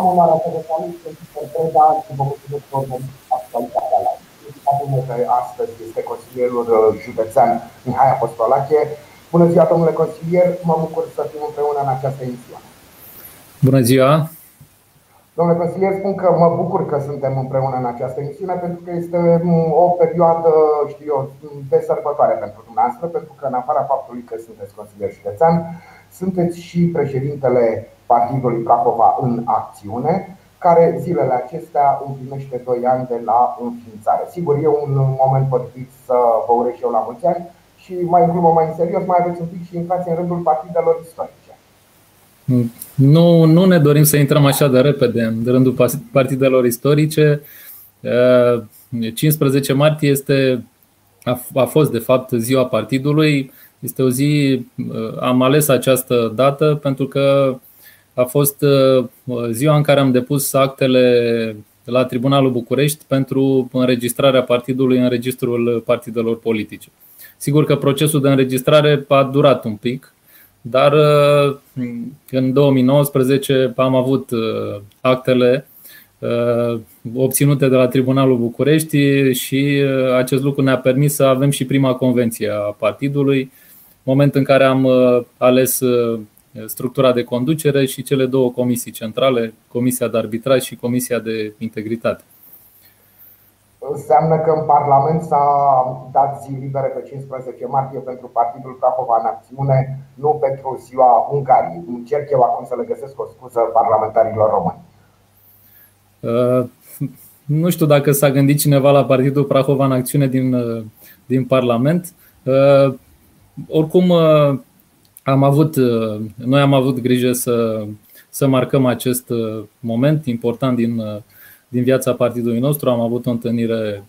Am o mare de salut, sunt Preda și vă mulțumesc că organizați actualitatea la Domnul că astăzi este consilierul uh, județean Mihai Apostolache. Bună ziua, domnule consilier, mă bucur să fim împreună în această emisiune. Bună ziua! Domnule consilier, spun că mă bucur că suntem împreună în această emisiune pentru că este mm, o perioadă, știu eu, de sărbătoare pentru dumneavoastră, pentru că în afara faptului că sunteți consilier județean, sunteți și președintele Partidului Prahova în acțiune, care zilele acestea împlinește 2 ani de la înființare. Sigur, e un moment potrivit să vă urez și eu la mulți ani și mai în glumă, mai în serios, mai aveți un pic și intrați în rândul partidelor istorice. Nu, nu ne dorim să intrăm așa de repede în rândul partidelor istorice. 15 martie este, a, a fost de fapt ziua partidului. Este o zi, am ales această dată pentru că a fost uh, ziua în care am depus actele la Tribunalul București pentru înregistrarea partidului în registrul partidelor politice. Sigur că procesul de înregistrare a durat un pic, dar uh, în 2019 am avut uh, actele obținute de la Tribunalul București și acest lucru ne-a permis să avem și prima convenție a partidului, moment în care am ales structura de conducere și cele două comisii centrale, Comisia de Arbitraj și Comisia de Integritate. Înseamnă că în Parlament s-a dat zi liberă pe 15 martie pentru Partidul Prahova în acțiune, nu pentru ziua Ungariei. Încerc eu acum să le găsesc o scuză parlamentarilor români. Uh, nu știu dacă s-a gândit cineva la Partidul Prahova în acțiune din, uh, din Parlament. Uh, oricum, uh, am avut, uh, noi am avut grijă să, să marcăm acest uh, moment important din, uh, din viața partidului nostru. Am avut o întâlnire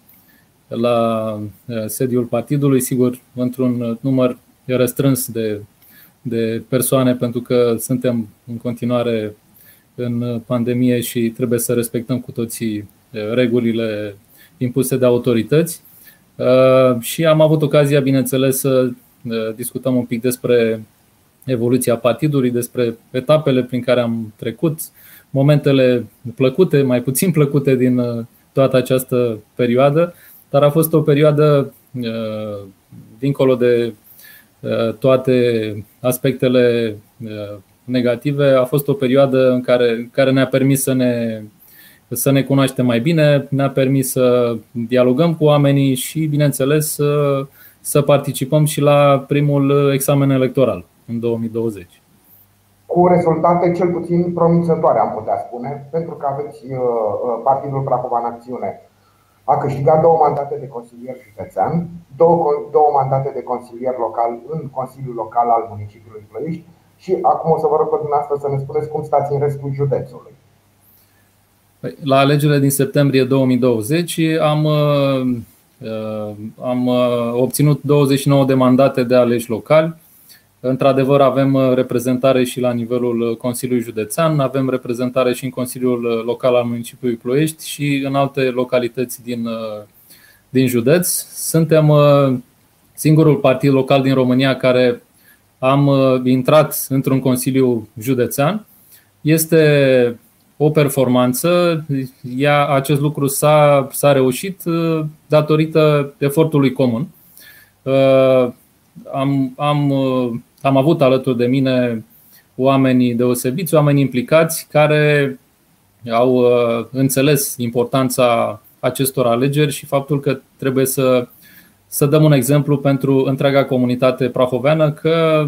la sediul partidului, sigur, într-un număr restrâns de, de persoane, pentru că suntem în continuare în pandemie și trebuie să respectăm cu toții regulile impuse de autorități. Și am avut ocazia, bineînțeles, să discutăm un pic despre evoluția partidului, despre etapele prin care am trecut, momentele plăcute, mai puțin plăcute din uh, toată această perioadă, dar a fost o perioadă uh, dincolo de uh, toate aspectele negative, a fost o perioadă în care, care ne-a permis să ne, să ne cunoaștem mai bine, ne-a permis să dialogăm cu oamenii și, bineînțeles, să, să participăm și la primul examen electoral în 2020. Cu rezultate cel puțin promițătoare, am putea spune, pentru că aveți uh, uh, Partidul Prahova în acțiune. A câștigat două mandate de consilier județean, două, două mandate de consilier local în Consiliul Local al municipiului Plăiști și acum o să vă rog pe dumneavoastră să ne spuneți cum stați în restul județului. Păi, la alegerile din septembrie 2020 am, uh, am obținut 29 de mandate de aleși locali, Într-adevăr, avem uh, reprezentare și la nivelul uh, Consiliului Județean, avem reprezentare și în Consiliul uh, Local al Municipiului Ploiești și în alte localități din, din județ. Suntem singurul partid local din România care am intrat într-un Consiliu Județean. Este o performanță, ea, acest lucru s-a, s-a reușit datorită efortului comun. Am, am am avut alături de mine oameni deosebiți, oameni implicați care au uh, înțeles importanța acestor alegeri și faptul că trebuie să, să dăm un exemplu pentru întreaga comunitate prahoveană că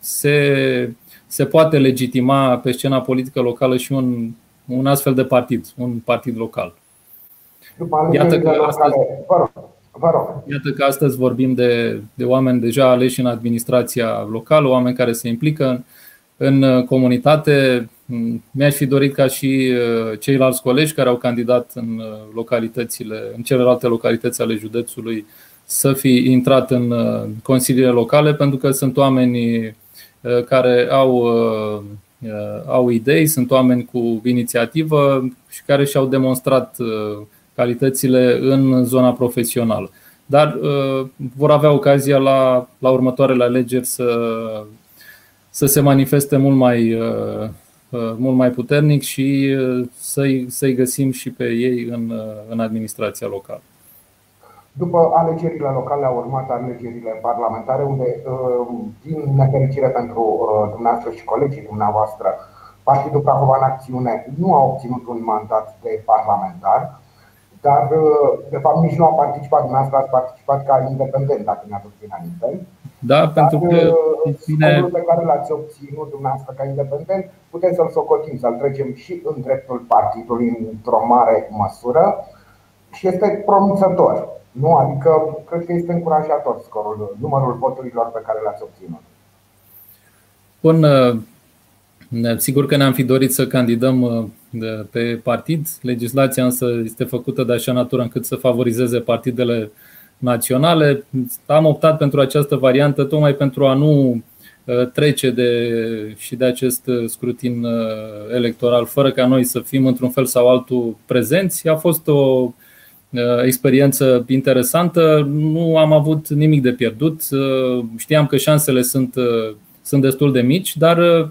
se, se poate legitima pe scena politică locală și un, un astfel de partid, un partid local. Iată că astăzi, Vă rog. Iată că astăzi vorbim de, de oameni deja aleși în administrația locală, oameni care se implică în, în uh, comunitate. Mi-aș fi dorit ca și uh, ceilalți colegi care au candidat în uh, localitățile, în celelalte localități ale județului să fi intrat în consiliile locale, pentru că sunt oameni care au, au idei, sunt oameni cu inițiativă și care și-au demonstrat calitățile în zona profesională. Dar uh, vor avea ocazia la, la următoarele alegeri să, să se manifeste mult mai, uh, mult mai puternic și să-i, să-i găsim și pe ei în, în administrația locală. După alegerile locale au urmat alegerile parlamentare, unde, din nefericire pentru dumneavoastră și colegii dumneavoastră, Partidul Prahova în Acțiune nu a obținut un mandat de parlamentar, dar de fapt nici nu a participat, dumneavoastră ați participat ca independent, dacă mi-aduc bine aminte. Da, dar, pentru că ține... pe care l-ați obținut dumneavoastră ca independent, putem să-l socotim, să-l trecem și în dreptul partidului într-o mare măsură și este promițător. Nu, adică cred că este încurajator scorul, numărul voturilor pe care le-ați obținut. Bun, Sigur că ne-am fi dorit să candidăm uh, pe partid. Legislația însă este făcută de așa natură încât să favorizeze partidele naționale. Am optat pentru această variantă tocmai pentru a nu uh, trece de, și de acest uh, scrutin electoral fără ca noi să fim într-un fel sau altul prezenți. A fost o experiență interesantă, nu am avut nimic de pierdut. Știam că șansele sunt, sunt destul de mici, dar Uh,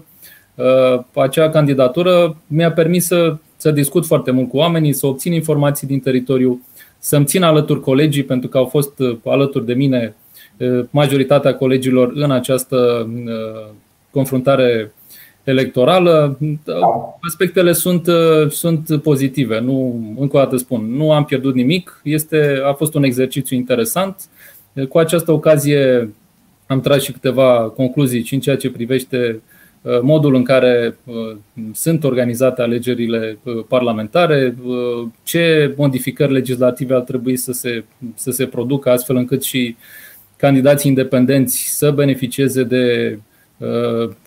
acea candidatură mi-a permis să, să discut foarte mult cu oamenii, să obțin informații din teritoriu, să-mi țin alături colegii, pentru că au fost uh, alături de mine uh, majoritatea colegilor în această confruntare electorală. Aspectele sunt, sunt pozitive. Nu, încă o dată spun, nu am pierdut nimic. Este, a fost un exercițiu interesant. Cu această ocazie am tras și câteva concluzii și în ceea ce privește Uh, modul în care uh, sunt organizate alegerile uh, parlamentare, ce modificări legislative ar trebui să se, să se producă astfel încât și candidații independenți să beneficieze de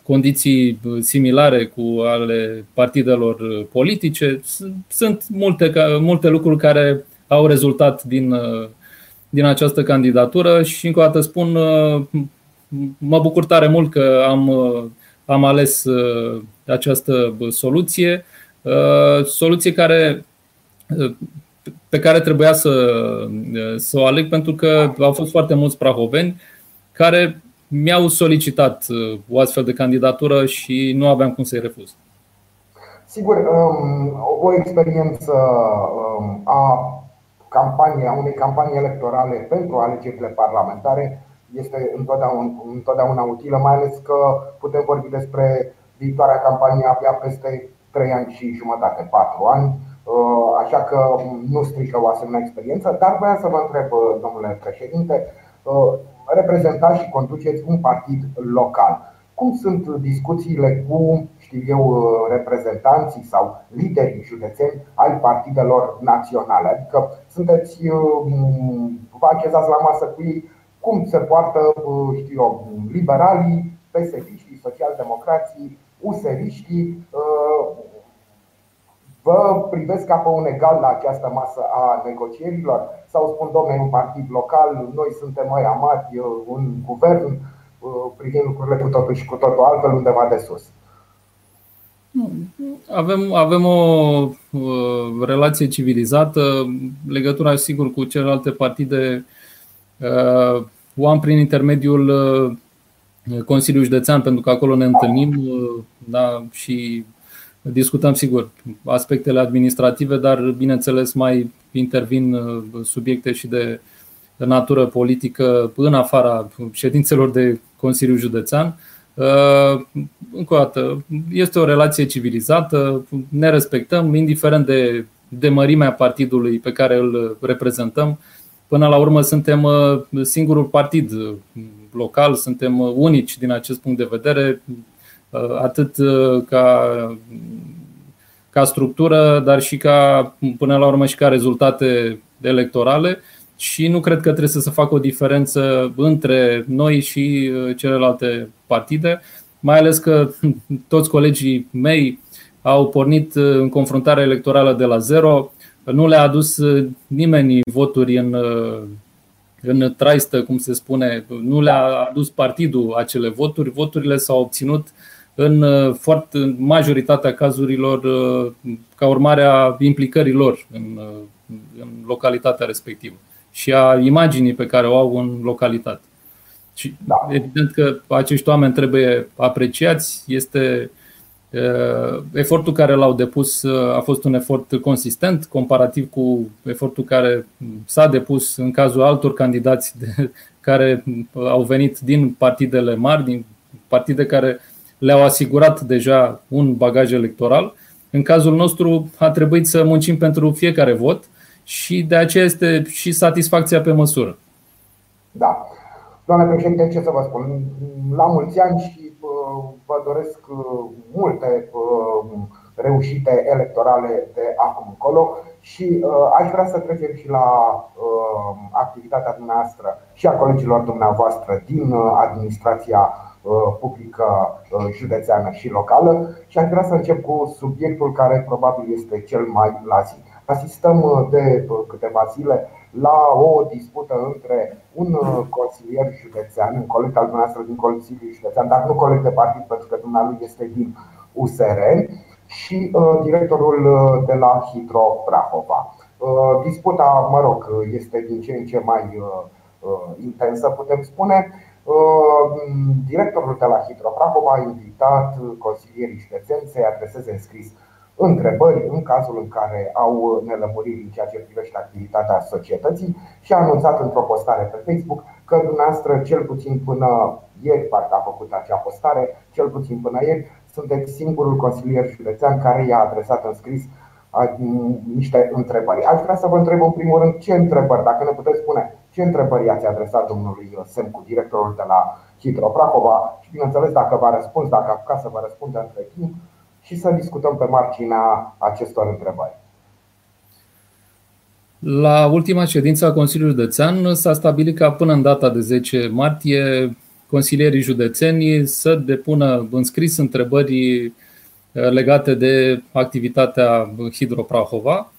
condiții similare cu ale partidelor politice. Sunt multe, multe lucruri care au rezultat din, din această candidatură și încă o dată spun, mă bucur tare mult că am am ales uh, această soluție, uh, soluție care, uh, pe care trebuia să, să o aleg pentru că au fost foarte mulți prahoveni care mi-au solicitat o astfel de candidatură și nu aveam cum să-i refuz. Sigur, um, o experiență um, a campaniei, a unei campanii electorale pentru alegerile parlamentare este întotdeauna, întotdeauna utilă, mai ales că putem vorbi despre viitoarea campanie abia peste 3 ani și jumătate, 4 ani, uh, așa că nu strică o asemenea experiență, dar vreau să vă întreb, uh, domnule președinte, uh, reprezentați și conduceți un partid local. Cum sunt discuțiile cu, știu eu, reprezentanții sau liderii județeni ai partidelor naționale? Adică sunteți, vă așezați la masă cu ei cum se poartă, uh, știu eu, liberalii, psd socialdemocrații, useriștii, uh, vă privesc ca pe un egal la această masă a negocierilor sau spun, domnule, un partid local, noi suntem mai amati, uh, un guvern, privind lucrurile cu totul și cu totul altfel undeva de sus. Avem, avem o uh, relație civilizată, legătura, sigur, cu celelalte partide uh, o am prin intermediul uh, Consiliului Județean, pentru că acolo ne întâlnim uh, da, și discutăm, sigur, aspectele administrative, dar, bineînțeles, mai intervin uh, subiecte și de natură politică în afara ședințelor de Consiliul Județean. Încă o dată, este o relație civilizată, ne respectăm, indiferent de, de mărimea partidului pe care îl reprezentăm, Până la urmă suntem uh, singurul partid uh, local, suntem uh, unici din acest punct de vedere, atât ca, ca structură, dar și ca, până la urmă, și ca rezultate electorale. Și nu cred că trebuie să se facă o diferență între noi și celelalte partide, mai ales că toți colegii mei au pornit în confruntare electorală de la zero, nu le-a adus uh, nimeni voturi în, uh, în traistă, cum se spune, nu le-a adus partidul acele voturi. Voturile s-au obținut în uh, foarte în majoritatea cazurilor ca urmare a implicării lor în, în localitatea respectivă și a imaginii pe care o au în localitate. Și da. evident că acești oameni trebuie apreciați, este Efortul care l-au depus a fost un efort consistent comparativ cu efortul care s-a depus în cazul altor candidați de, care au venit din partidele mari, din partide care le-au asigurat deja un bagaj electoral. În cazul nostru a trebuit să muncim pentru fiecare vot și de aceea este și satisfacția pe măsură. Da. Doamne președinte, ce să vă spun? La mulți ani și uh, vă doresc uh, multe uh, reușite electorale de acum încolo și aș vrea să trecem și la activitatea dumneavoastră și a colegilor dumneavoastră din administrația publică județeană și locală și aș vrea să încep cu subiectul care probabil este cel mai la zi. Asistăm de câteva zile la o dispută între un uh, consilier județean, un coleg al dumneavoastră din Consiliul Județean, dar nu coleg de partid pentru că dumneavoastră este din USR, și uh, directorul uh, de la Hidro Prahova. Disputa, mă rog, este din ce în ce mai intensă, putem spune. Directorul de la Hidro Prahova a invitat consilierii județeni să-i adreseze în scris întrebări în cazul în care au nelămuriri în ceea ce privește activitatea societății și a anunțat într-o postare pe Facebook că dumneavoastră, cel puțin până ieri, parcă a făcut acea postare, cel puțin până ieri, sunteți singurul consilier județean care i-a adresat în scris niște întrebări. Aș vrea să vă întreb în primul rând ce întrebări, dacă ne puteți spune ce întrebări ați adresat domnului Semcu, directorul de la Hidro Prahova și bineînțeles dacă v-a răspuns, dacă a apucat să vă răspundă între timp, și să discutăm pe marginea acestor întrebări. La ultima ședință a Consiliului Județean s-a stabilit ca până în data de 10 martie consilierii județeni să depună înscris întrebări eh, legate de activitatea Hidroprahova.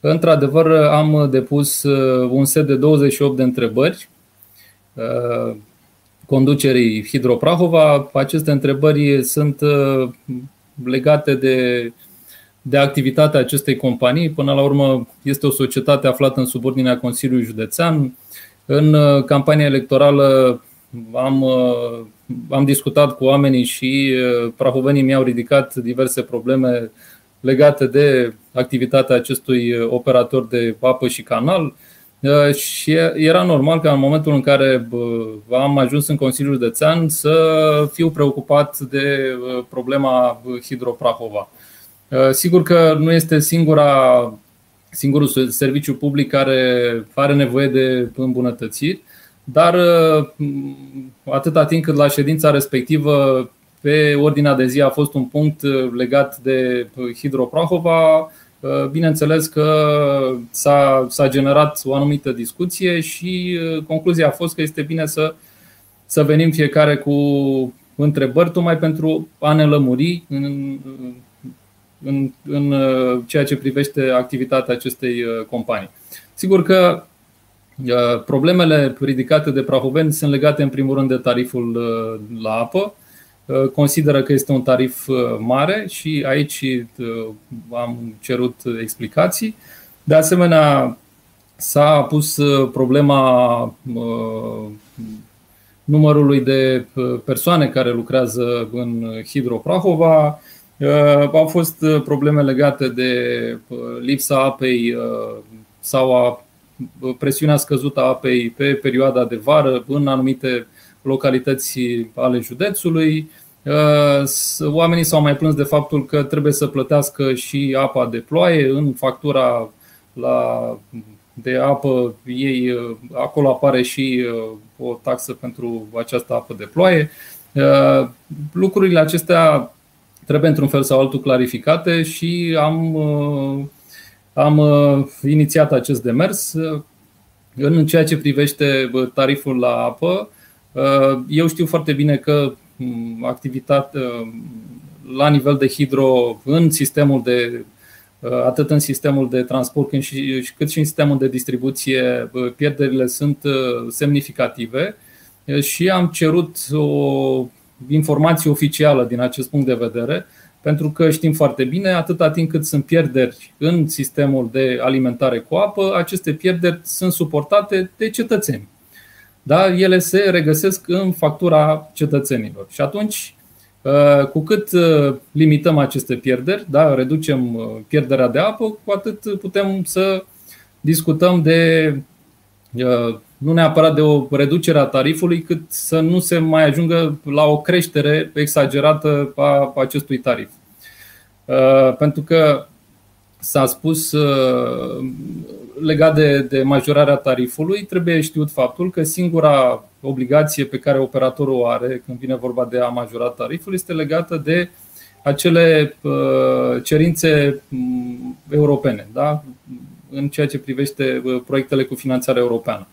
Într-adevăr, am depus eh, un set de 28 de întrebări eh, conducerii Hidroprahova. Aceste întrebări sunt legate de, de activitatea acestei companii. Până la urmă, este o societate aflată în subordinea Consiliului Județean. În uh, campania electorală am, uh, am discutat cu oamenii și uh, prahovenii mi-au ridicat diverse probleme legate de activitatea acestui operator de apă și canal. Și era normal că în momentul în care am ajuns în Consiliul Județean să fiu preocupat de problema Hidroprahova. Sigur că nu este singura, singurul serviciu public care are nevoie de îmbunătățiri, dar atâta timp cât la ședința respectivă pe ordinea de zi a fost un punct legat de Hidroprahova, Uh, bineînțeles că s-a, s-a generat o anumită discuție și uh, concluzia a fost că este bine să, să venim fiecare cu întrebări, tocmai pentru a ne lămuri în, în, în uh, ceea ce privește activitatea acestei companii. Sigur că problemele ridicate de prahoveni sunt legate în primul rând de tariful la apă, Uh, consideră că este un tarif uh, mare și aici uh, am cerut explicații. De asemenea, s-a pus problema numărului de persoane care lucrează în Hidroprahova. Au fost probleme legate de lipsa apei sau a presiunea scăzută a apei pe perioada de vară în anumite localități ale județului. Uh, oamenii s-au mai plâns de faptul că trebuie să plătească și apa de ploaie în factura la, de apă. Ei, uh, acolo apare și uh, o taxă pentru această apă de ploaie. Lucrurile acestea trebuie într-un fel sau altul clarificate și am, am inițiat acest demers. În ceea ce privește tariful la apă, eu știu foarte bine că Mm, activitate mm, la nivel de hidro în sistemul de uh, atât în sistemul de transport cât și, cât și în sistemul de distribuție, uh, pierderile sunt uh, semnificative. Și am cerut o informație oficială din acest punct de vedere, pentru că știm foarte bine, atâta timp cât sunt pierderi în sistemul de alimentare cu apă, aceste pierderi sunt suportate de cetățeni da? ele se regăsesc în factura cetățenilor. Și atunci Cu cât limităm aceste pierderi, da, reducem pierderea de apă, cu atât putem să discutăm de nu neapărat de o reducere a tarifului, cât să nu se mai ajungă la o creștere exagerată a acestui tarif. Pentru că s-a spus legat de, de majorarea tarifului, trebuie știut faptul că singura obligație pe care operatorul o are când vine vorba de a majora tariful este legată de acele cerințe europene, da? în ceea ce privește proiectele cu finanțare europeană.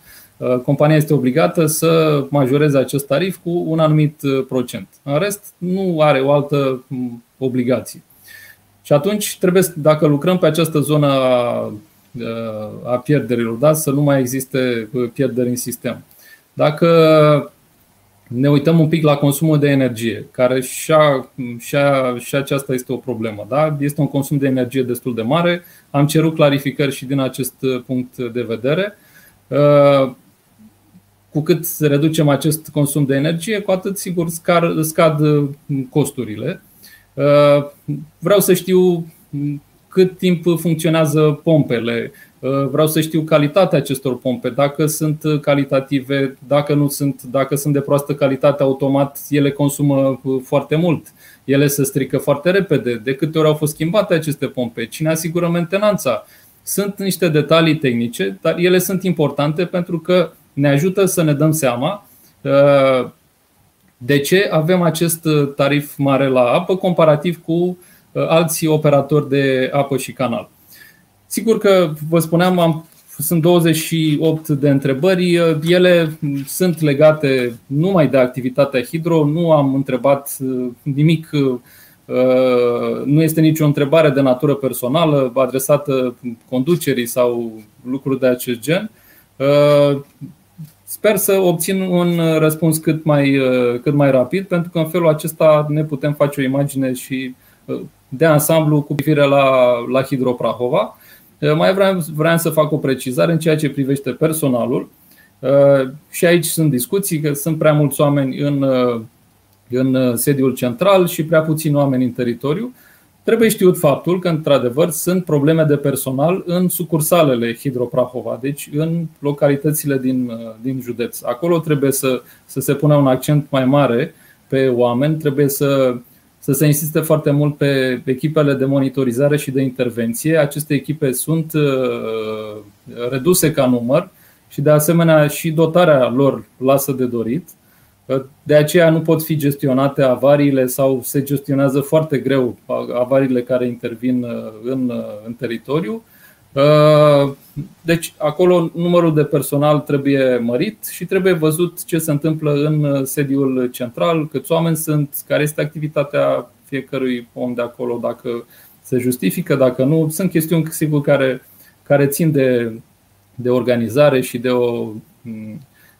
Compania este obligată să majoreze acest tarif cu un anumit procent. În rest, nu are o altă obligație. Și atunci trebuie, dacă lucrăm pe această zonă a, a pierderilor, da? să nu mai existe pierderi în sistem. Dacă ne uităm un pic la consumul de energie, care și, a, și, a, și aceasta este o problemă. Da? Este un consum de energie destul de mare. Am cerut clarificări și din acest punct de vedere. Cu cât reducem acest consum de energie, cu atât sigur scad costurile. Uh, vreau să știu cât timp funcționează pompele, uh, vreau să știu calitatea acestor pompe, dacă sunt calitative, dacă nu sunt, dacă sunt de proastă calitate, automat ele consumă uh, foarte mult. Ele se strică foarte repede. De câte ori au fost schimbate aceste pompe? Cine asigură mentenanța? Sunt niște detalii tehnice, dar ele sunt importante pentru că ne ajută să ne dăm seama de ce avem acest uh, tarif mare la apă comparativ cu uh, alții operatori de apă și canal? Sigur că, vă spuneam, am, sunt 28 de întrebări. Uh, ele sunt legate numai de activitatea hidro. Nu am întrebat nimic, nu este nicio întrebare de natură personală adresată conducerii sau lucruri de acest gen. Sper să obțin un uh, răspuns cât mai, uh, cât mai rapid, pentru că în felul acesta ne putem face o imagine și uh, de ansamblu cu privire la, la Hidroprahova. Mai vreau, vreau să fac o precizare în ceea ce privește personalul. Și aici sunt discuții că sunt prea mulți oameni în, în sediul central și prea puțini oameni în teritoriu. Trebuie știut faptul că, într-adevăr, sunt probleme de personal în sucursalele Hidroprahova, deci în localitățile din, din județ. Acolo trebuie să, să se pună un accent mai mare pe oameni, trebuie să, să se insiste foarte mult pe echipele de monitorizare și de intervenție. Aceste echipe sunt uh, reduse ca număr și, de asemenea, și dotarea lor lasă de dorit. De aceea nu pot fi gestionate avariile sau se gestionează foarte greu avariile care intervin uh, în, uh, în teritoriu. Uh, deci acolo numărul de personal trebuie mărit și trebuie văzut ce se întâmplă în sediul central, câți oameni sunt, care este activitatea fiecărui om de acolo, dacă se justifică, dacă nu. Sunt chestiuni, sigur, care, care țin de, de organizare și de o,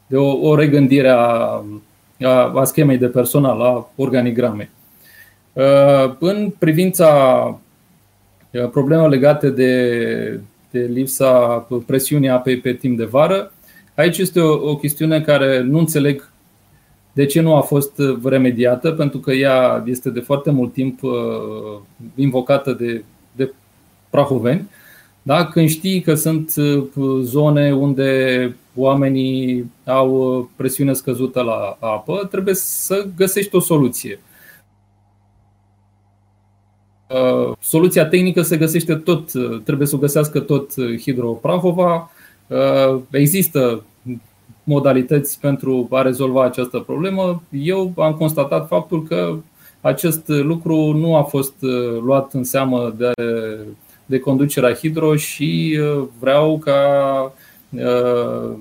de o, o regândire a a schemei de personal, a organigramei. În privința problemelor legate de, de lipsa presiunii apei pe timp de vară, aici este o, o chestiune care nu înțeleg de ce nu a fost remediată, pentru că ea este de foarte mult timp invocată de, de prahoveni. Da? Când știi că sunt zone unde oamenii au uh, presiune scăzută la apă, trebuie să găsești o soluție. Uh, soluția tehnică se găsește tot, uh, trebuie să o găsească tot Hidroprahova. Există modalități pentru a rezolva această problemă. Eu am constatat faptul că acest lucru nu a fost luat în seamă de, de conducerea Hidro și vreau ca Uh,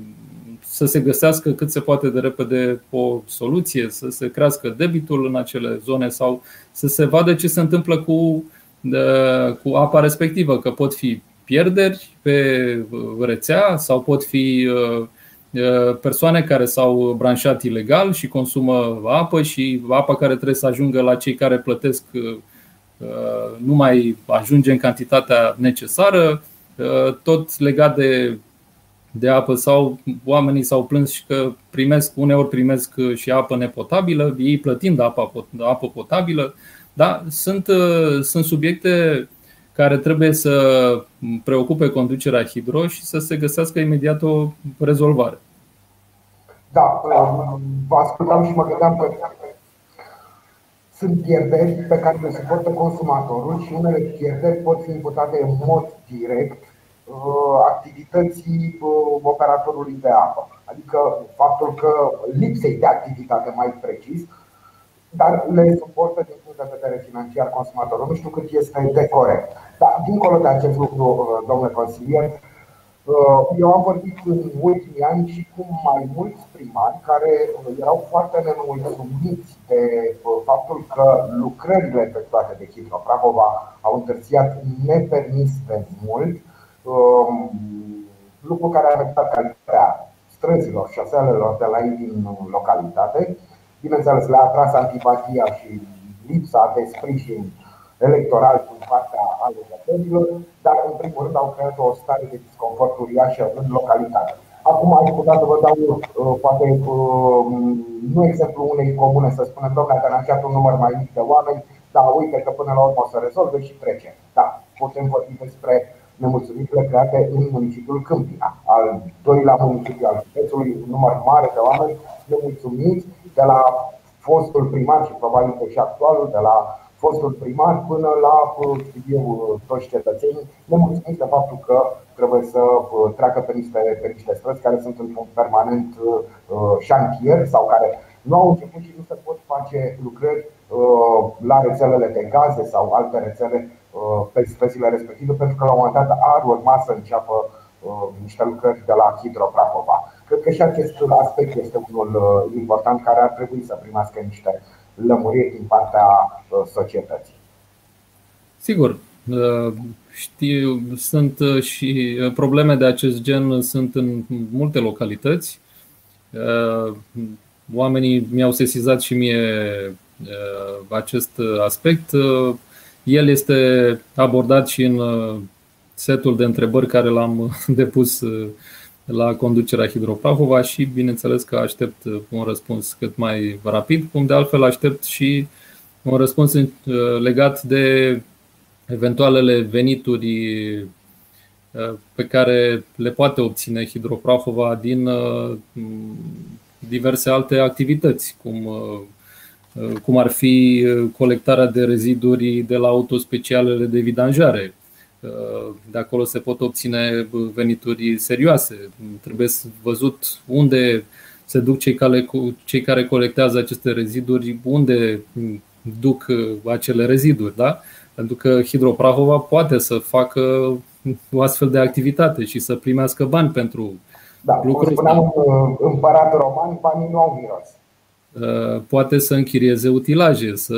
să se găsească cât se poate de repede o soluție, să se crească debitul în acele zone sau să se vadă ce se întâmplă cu, uh, cu apa respectivă, că pot fi pierderi pe rețea sau pot fi uh, persoane care s-au branșat ilegal și consumă apă și apa care trebuie să ajungă la cei care plătesc nu mai ajunge în cantitatea necesară, tot legat de de apă sau oamenii s-au plâns și că primesc, uneori primesc și apă nepotabilă, ei plătind apă, apă potabilă. Da? Sunt, sunt subiecte care trebuie să preocupe conducerea Hidro și să se găsească imediat o rezolvare. Da, vă ascultam și mă gândeam că sunt pierderi pe care le suportă consumatorul și unele pierderi pot fi imputate în mod direct uh, activității uh, operatorului de apă. Adică faptul că lipsei de activitate mai precis, dar le suportă din punct de vedere financiar consumatorul. Nu știu cât este de corect. Dar dincolo de acest lucru, uh, domnule consilier, Uh, eu am vorbit în ultimii ani și cu mai mulți primari care uh, erau foarte nemulțumiți de uh, faptul că lucrările efectuate de Hidro Prahova au întârziat nepermis de mult, um, lucru care a afectat calitatea străzilor, șoselelor de la ei din localitate. Bineînțeles, le-a atras antipatia și lipsa de sprijin electoral din partea alegătorilor, dar în primul rând au creat o stare de disconfort uriașă în localitate. Acum aș putea să vă dau uh, poate uh, nu exemplu unei comune, să spunem, domnule, a angajat un număr mai mic de oameni, dar uite că până la urmă o să rezolve și trece. Da, putem vorbi despre nemulțumirile create în municipiul Câmpina, al doilea municipiu al județului, un număr mare de oameni nemulțumiți de la fostul primar și probabil că și actualul, de la fostul primar până la știu eu, toți cetățenii, nemulțumiți de faptul că trebuie să treacă pe niște, pe niște străzi care sunt în permanent uh, șantier sau care nu au început și nu se pot face lucrări uh, la rețelele de gaze sau alte rețele uh, pe străzile respective, pentru că la un moment dat ar urma să înceapă niște lucrări de la Hidroprahova. Cred că și acest aspect este unul important care ar trebui să primească niște lămuriri din partea uh, societății. Sigur, uh, știu, sunt uh, și probleme de acest gen sunt în multe localități. Oamenii mi-au sesizat și mie acest aspect. El este abordat și în setul de întrebări care l-am depus la conducerea Hidroprahova și bineînțeles că aștept un răspuns cât mai rapid, cum de altfel aștept și un răspuns uh, legat de eventualele venituri uh, pe care le poate obține Hidroprahova din uh, diverse alte activități, cum, cum ar fi colectarea de reziduri de la autospecialele de vidanjare, de acolo se pot obține venituri serioase. Trebuie văzut unde se duc cei care, cei care colectează aceste reziduri, unde duc acele reziduri. Da? Pentru că Hidroprahova poate să facă o astfel de activitate și să primească bani pentru da, lucruri. Cum spuneam, împărat roman, banii nu au miros. Uh, poate să închirieze utilaje, să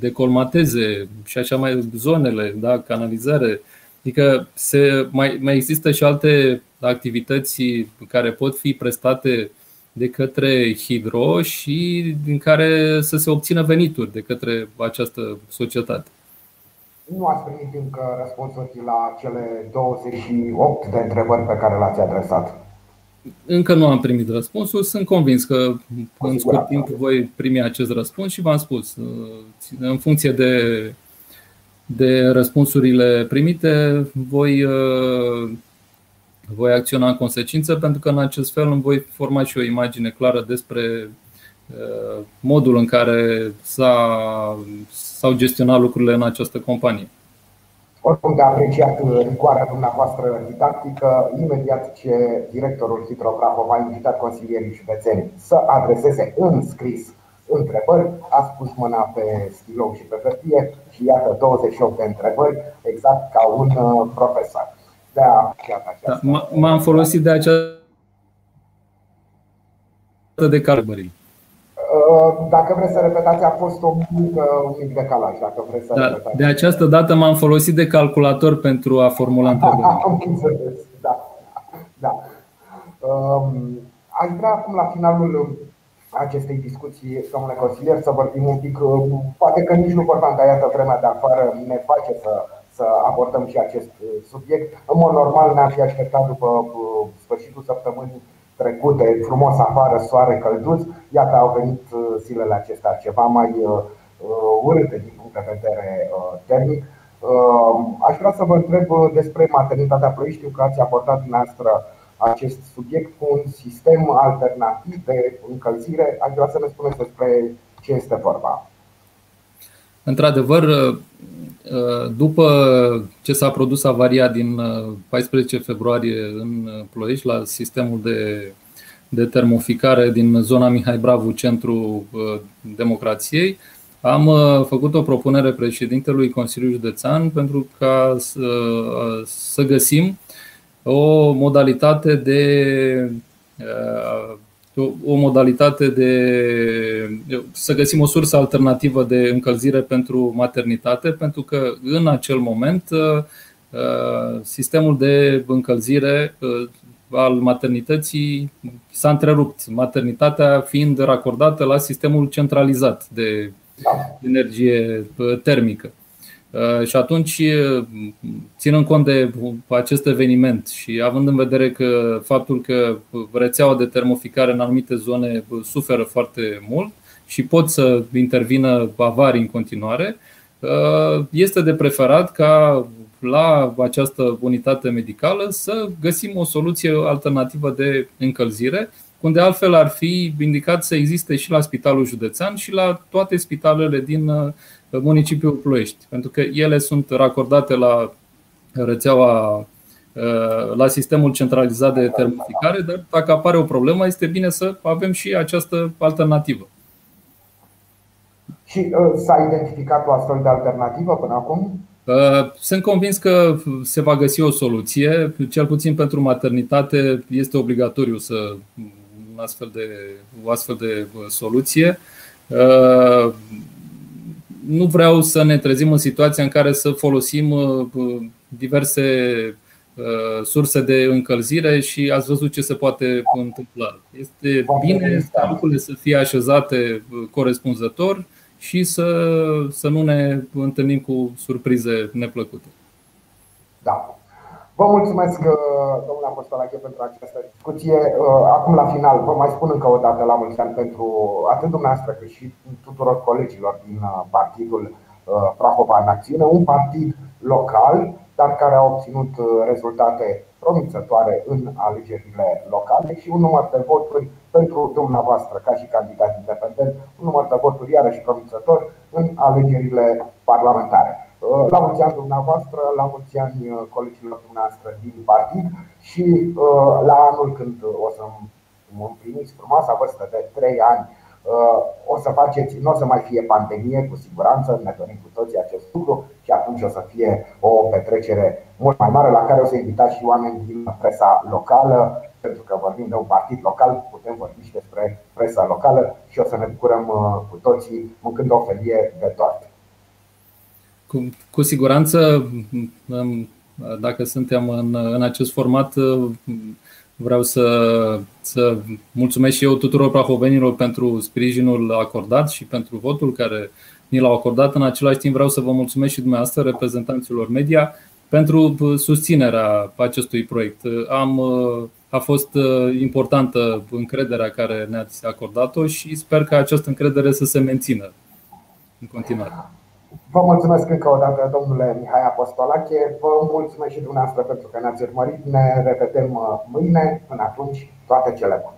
decolmateze și așa mai zonele, da, canalizare. Adică se, mai, mai există și alte activități care pot fi prestate de către Hidro și din care să se obțină venituri de către această societate. Nu ați primit încă răspunsuri la cele 28 de întrebări pe care le-ați adresat. Încă nu am primit răspunsul, sunt convins că în scurt timp voi primi acest răspuns și v-am spus, în funcție de, de răspunsurile primite, voi, voi acționa în consecință pentru că în acest fel îmi voi forma și o imagine clară despre modul în care s-au gestionat lucrurile în această companie. Oricum de apreciat rigoarea dumneavoastră didactică, imediat ce directorul Hidrografov a invitat consilierii județeni să adreseze în scris întrebări, a spus mâna pe stilou și pe hârtie și iată 28 de întrebări, exact ca un uh, profesor. De da, M-am folosit de această de calbării. Uh, dacă vreți să repetați, a fost o mică, un mic decalaj. Dacă vreți să da, repetați. De această dată m-am folosit de calculator pentru a formula întrebări. Am înțeles, da. da. Um, aș vrea acum, la finalul acestei discuții, domnule consilier, să vorbim un pic, uh, poate că nici nu vorbeam, dar iată vremea de afară ne face să, să abordăm și acest subiect. În mod normal ne-am fi așteptat după sfârșitul săptămânii trecute, frumos afară, soare călduț, iată au venit zilele acestea ceva mai urâte din punct de vedere termic. Aș vrea să vă întreb despre maternitatea Ploiești. Știu că ați abordat dumneavoastră acest subiect cu un sistem alternativ de încălzire. Aș vrea să ne spuneți despre ce este vorba. Într-adevăr, după ce s-a produs avaria din 14 februarie în Ploiești la sistemul de, de termoficare din zona Mihai Bravu, centru democrației, am făcut o propunere președintelui Consiliului Județean pentru ca să, să găsim o modalitate de o modalitate de să găsim o sursă alternativă de încălzire pentru maternitate, pentru că în acel moment sistemul de încălzire al maternității s-a întrerupt, maternitatea fiind racordată la sistemul centralizat de energie termică. Uh, și atunci, uh, ținând cont de acest eveniment și având în vedere că faptul că rețeaua de termoficare în anumite zone suferă foarte mult și pot să intervină avarii în continuare, uh, este de preferat ca la această unitate medicală să găsim o soluție alternativă de încălzire, unde altfel ar fi indicat să existe și la Spitalul Județean și la toate spitalele din municipiul Ploiești, pentru că ele sunt racordate la rețeaua la sistemul centralizat de termoficare, dar dacă apare o problemă, este bine să avem și această alternativă. Și uh, s-a identificat o astfel de alternativă până acum? Uh, sunt convins că se va găsi o soluție, cel puțin pentru maternitate este obligatoriu să un astfel de, o astfel de soluție nu vreau să ne trezim în situația în care să folosim uh, diverse uh, surse de încălzire și ați văzut ce se poate întâmpla. Este bine ca lucrurile să fie așezate uh, corespunzător și să, să nu ne întâlnim cu surprize neplăcute. Da. Vă mulțumesc, domnule Apostolache, pentru această discuție. Acum, la final, vă mai spun încă o dată la mulți ani pentru atât dumneavoastră cât și tuturor colegilor din partidul Prahova în Acțiune, un partid local, dar care a obținut rezultate promițătoare în alegerile locale și un număr de voturi pentru dumneavoastră ca și candidat independent, un număr de voturi iarăși promițător în alegerile parlamentare. Uh, la mulți ani dumneavoastră, la mulți ani uh, colegilor dumneavoastră din partid și uh, la anul când o să mă împliniți frumoasa vârstă de 3 ani, o să faceți, nu o să mai fie pandemie, cu siguranță, ne dorim cu toții acest lucru și atunci o să fie o petrecere mult mai mare la care o să invitați și oameni din presa locală, pentru că vorbim de un partid local, putem vorbi și despre presa locală și o să ne bucurăm cu toții mâncând o felie de toate. Cu, cu siguranță, dacă suntem în, în acest format, vreau să, să mulțumesc și eu tuturor prahovenilor pentru sprijinul acordat și pentru votul care ni l-au acordat. În același timp vreau să vă mulțumesc și dumneavoastră, reprezentanților media, pentru susținerea acestui proiect. Am, a fost importantă încrederea care ne-ați acordat-o și sper că această încredere să se mențină în continuare. Vă mulțumesc încă o dată, domnule Mihai Apostolache. Vă mulțumesc și dumneavoastră pentru că ne-ați urmărit. Ne revedem uh, mâine. Până atunci, toate cele bune.